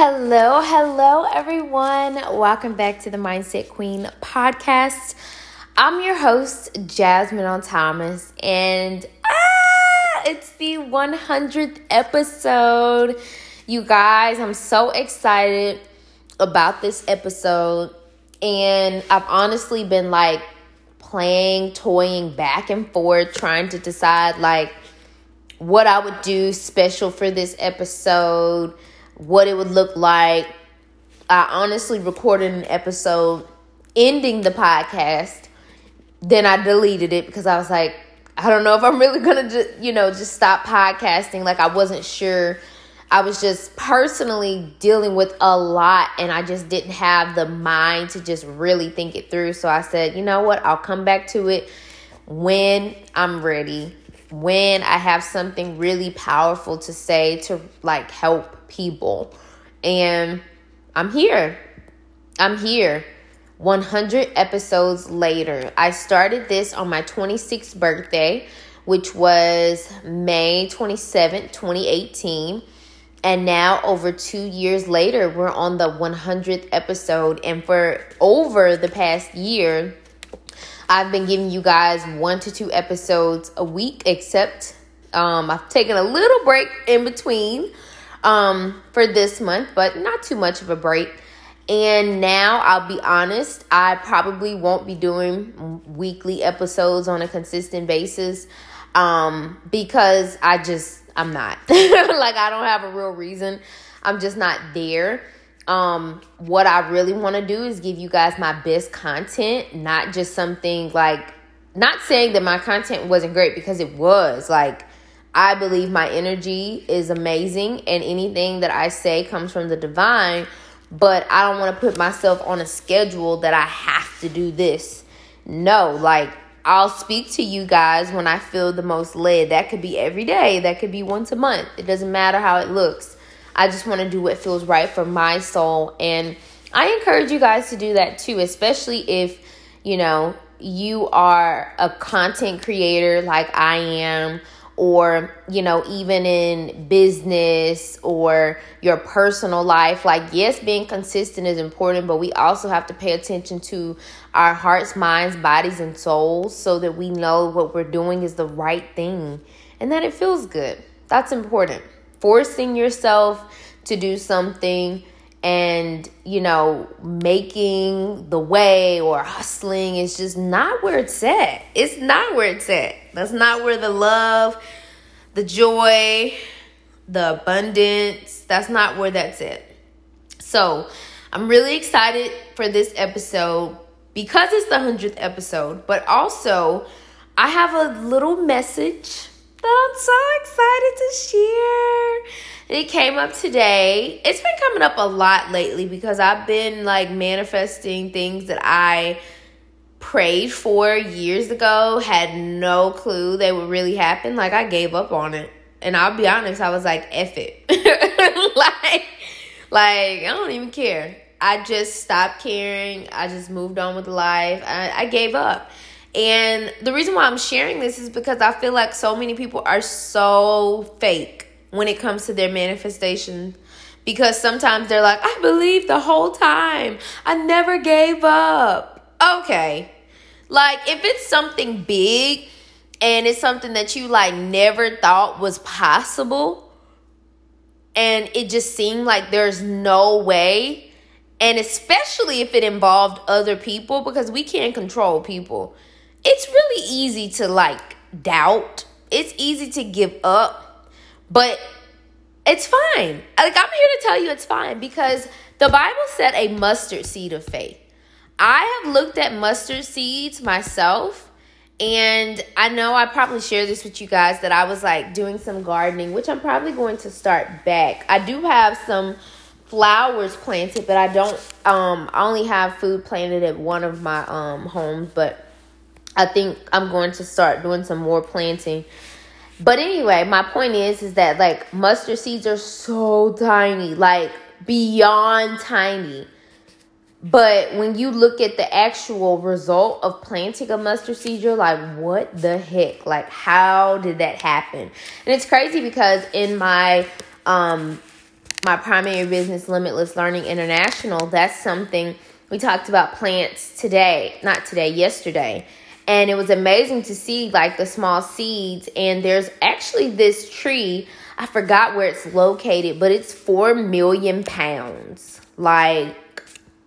Hello, hello, everyone. Welcome back to the Mindset Queen podcast. I'm your host, Jasmine on Thomas, and ah, it's the 100th episode. You guys, I'm so excited about this episode, and I've honestly been like playing, toying back and forth, trying to decide like what I would do special for this episode what it would look like. I honestly recorded an episode ending the podcast. Then I deleted it because I was like, I don't know if I'm really gonna just, you know, just stop podcasting. Like I wasn't sure. I was just personally dealing with a lot and I just didn't have the mind to just really think it through. So I said, you know what? I'll come back to it when I'm ready, when I have something really powerful to say to like help people. And I'm here. I'm here. 100 episodes later. I started this on my 26th birthday, which was May 27th, 2018. And now, over two years later, we're on the 100th episode. And for over the past year, I've been giving you guys one to two episodes a week, except um, I've taken a little break in between um, for this month, but not too much of a break. And now I'll be honest, I probably won't be doing weekly episodes on a consistent basis um, because I just, I'm not. like, I don't have a real reason. I'm just not there. Um, what I really want to do is give you guys my best content, not just something like, not saying that my content wasn't great because it was. Like, I believe my energy is amazing and anything that I say comes from the divine, but I don't want to put myself on a schedule that I have to do this. No, like I'll speak to you guys when I feel the most led. That could be every day, that could be once a month. It doesn't matter how it looks. I just want to do what feels right for my soul. And I encourage you guys to do that too, especially if, you know, you are a content creator like I am or you know even in business or your personal life like yes being consistent is important but we also have to pay attention to our hearts minds bodies and souls so that we know what we're doing is the right thing and that it feels good. That's important. Forcing yourself to do something and you know making the way or hustling is just not where it's at. It's not where it's at. That's not where the love the joy the abundance that's not where that's at. So i'm really excited for this episode because it's the 100th episode but also i have a little message i'm so excited to share it came up today. It's been coming up a lot lately because I've been like manifesting things that I prayed for years ago, had no clue they would really happen. Like I gave up on it. And I'll be honest, I was like, F it. like, like, I don't even care. I just stopped caring. I just moved on with life. I, I gave up. And the reason why I'm sharing this is because I feel like so many people are so fake when it comes to their manifestation because sometimes they're like, I believe the whole time. I never gave up. Okay. Like if it's something big and it's something that you like never thought was possible and it just seemed like there's no way and especially if it involved other people because we can't control people. It's really easy to like doubt. It's easy to give up but it's fine. Like I'm here to tell you it's fine because the Bible said a mustard seed of faith. I have looked at mustard seeds myself and I know I probably share this with you guys that I was like doing some gardening, which I'm probably going to start back. I do have some flowers planted, but I don't um I only have food planted at one of my um homes, but I think I'm going to start doing some more planting but anyway, my point is is that like mustard seeds are so tiny, like beyond tiny. But when you look at the actual result of planting a mustard seed, you're like, what the heck? Like, how did that happen? And it's crazy because in my um my primary business, Limitless Learning International, that's something we talked about plants today, not today, yesterday. And it was amazing to see like the small seeds. And there's actually this tree, I forgot where it's located, but it's 4 million pounds. Like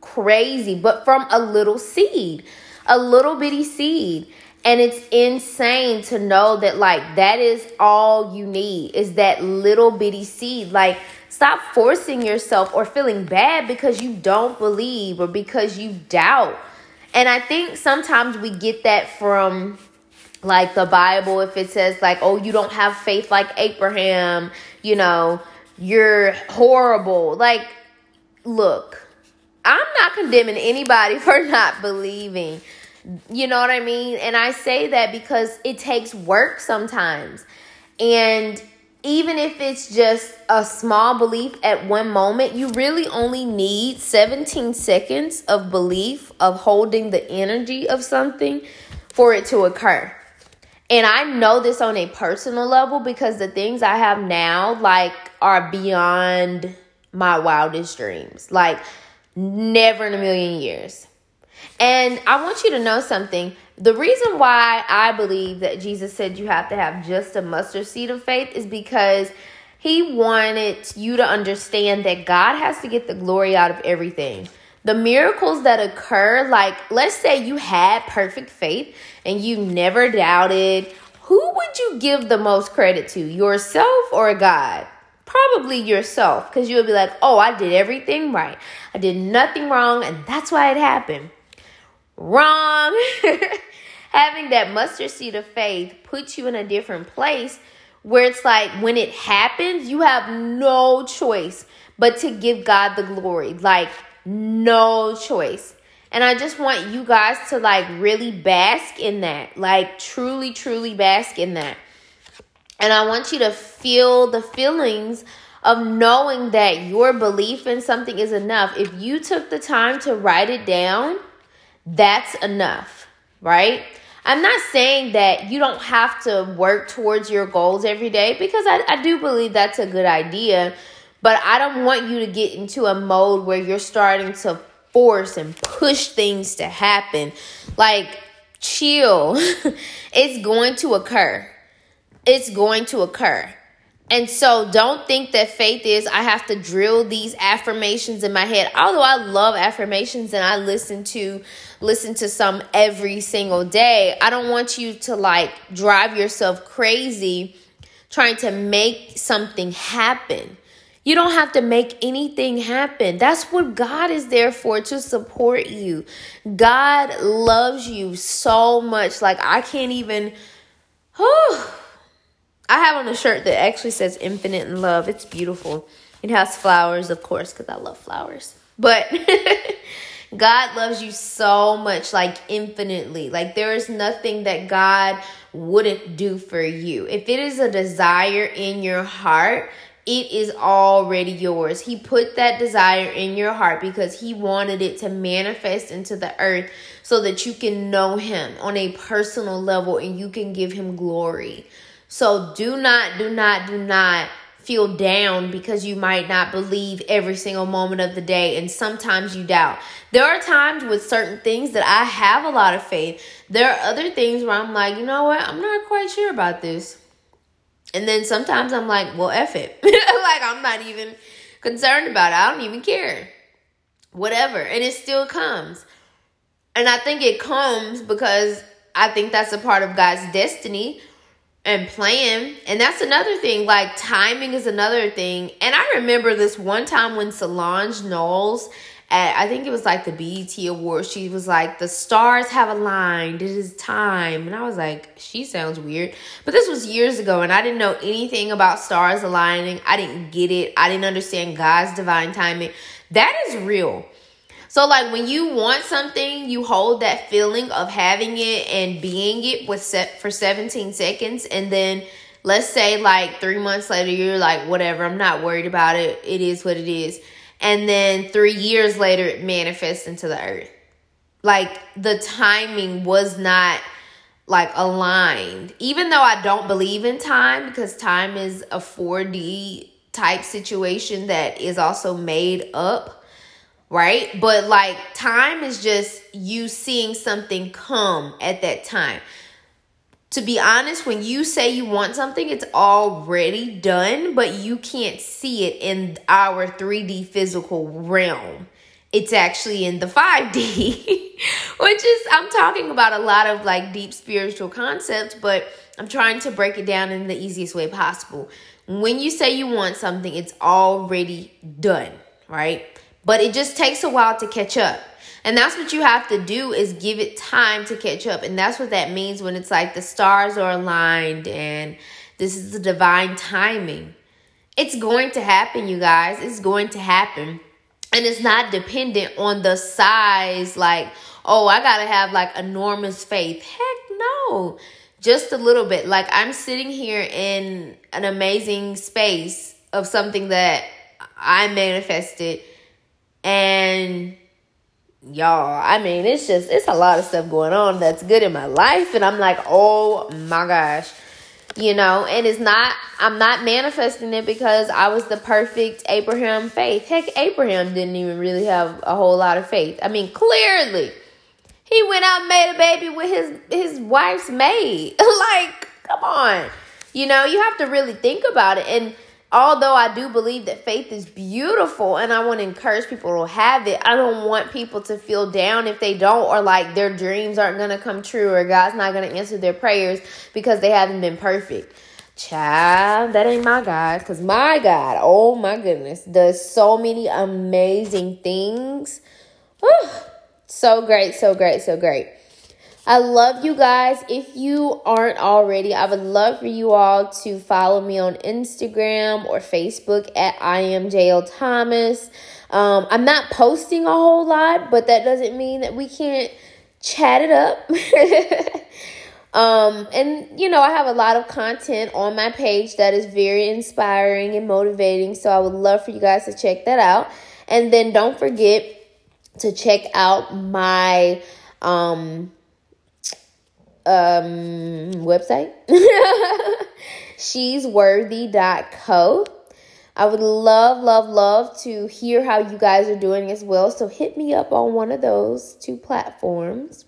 crazy, but from a little seed, a little bitty seed. And it's insane to know that, like, that is all you need is that little bitty seed. Like, stop forcing yourself or feeling bad because you don't believe or because you doubt. And I think sometimes we get that from like the Bible, if it says, like, oh, you don't have faith like Abraham, you know, you're horrible. Like, look, I'm not condemning anybody for not believing. You know what I mean? And I say that because it takes work sometimes. And even if it's just a small belief at one moment, you really only need 17 seconds of belief of holding the energy of something for it to occur. And I know this on a personal level because the things I have now like are beyond my wildest dreams. Like never in a million years. And I want you to know something. The reason why I believe that Jesus said you have to have just a mustard seed of faith is because he wanted you to understand that God has to get the glory out of everything. The miracles that occur, like let's say you had perfect faith and you never doubted, who would you give the most credit to, yourself or God? Probably yourself, because you would be like, oh, I did everything right. I did nothing wrong, and that's why it happened. Wrong. Having that mustard seed of faith puts you in a different place where it's like when it happens, you have no choice but to give God the glory. Like, no choice. And I just want you guys to like really bask in that. Like, truly, truly bask in that. And I want you to feel the feelings of knowing that your belief in something is enough. If you took the time to write it down, that's enough, right? I'm not saying that you don't have to work towards your goals every day because I, I do believe that's a good idea. But I don't want you to get into a mode where you're starting to force and push things to happen. Like, chill. it's going to occur. It's going to occur. And so don't think that faith is I have to drill these affirmations in my head. Although I love affirmations and I listen to listen to some every single day, I don't want you to like drive yourself crazy trying to make something happen. You don't have to make anything happen. That's what God is there for to support you. God loves you so much. Like I can't even whew, I have on a shirt that actually says infinite in love. It's beautiful. It has flowers, of course, because I love flowers. But God loves you so much, like infinitely. Like there is nothing that God wouldn't do for you. If it is a desire in your heart, it is already yours. He put that desire in your heart because He wanted it to manifest into the earth so that you can know Him on a personal level and you can give Him glory. So do not, do not, do not feel down because you might not believe every single moment of the day and sometimes you doubt. There are times with certain things that I have a lot of faith. There are other things where I'm like, you know what? I'm not quite sure about this. And then sometimes I'm like, well, F it. like I'm not even concerned about it. I don't even care. Whatever. And it still comes. And I think it comes because I think that's a part of God's destiny and plan. And that's another thing. Like timing is another thing. And I remember this one time when Solange Knowles at I think it was like the BET Awards, she was like, The stars have aligned. It is time. And I was like, She sounds weird. But this was years ago, and I didn't know anything about stars aligning. I didn't get it. I didn't understand God's divine timing. That is real. So like when you want something, you hold that feeling of having it and being it with set for 17 seconds and then let's say like 3 months later you're like whatever, I'm not worried about it. It is what it is. And then 3 years later it manifests into the earth. Like the timing was not like aligned. Even though I don't believe in time because time is a 4D type situation that is also made up, right? But like time is just you seeing something come at that time. To be honest, when you say you want something, it's already done, but you can't see it in our 3D physical realm. It's actually in the 5D, which is, I'm talking about a lot of like deep spiritual concepts, but I'm trying to break it down in the easiest way possible. When you say you want something, it's already done, right? But it just takes a while to catch up. And that's what you have to do is give it time to catch up. And that's what that means when it's like the stars are aligned and this is the divine timing. It's going to happen, you guys. It's going to happen. And it's not dependent on the size, like, oh, I gotta have like enormous faith. Heck no just a little bit. Like I'm sitting here in an amazing space of something that I manifested and y'all, I mean, it's just it's a lot of stuff going on that's good in my life and I'm like, "Oh my gosh." You know, and it's not I'm not manifesting it because I was the perfect Abraham faith. Heck, Abraham didn't even really have a whole lot of faith. I mean, clearly he went out and made a baby with his his wife's maid. like, come on. You know, you have to really think about it. And although I do believe that faith is beautiful and I want to encourage people to have it, I don't want people to feel down if they don't or like their dreams aren't going to come true or God's not going to answer their prayers because they haven't been perfect. Child, that ain't my God because my God, oh my goodness, does so many amazing things. Whew. So great, so great, so great. I love you guys. If you aren't already, I would love for you all to follow me on Instagram or Facebook at I am JL Thomas. Um, I'm not posting a whole lot, but that doesn't mean that we can't chat it up. um, and you know, I have a lot of content on my page that is very inspiring and motivating. So I would love for you guys to check that out. And then don't forget to check out my um um website. She's worthy.co i would love love love to hear how you guys are doing as well. So hit me up on one of those two platforms.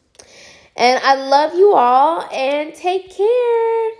And i love you all and take care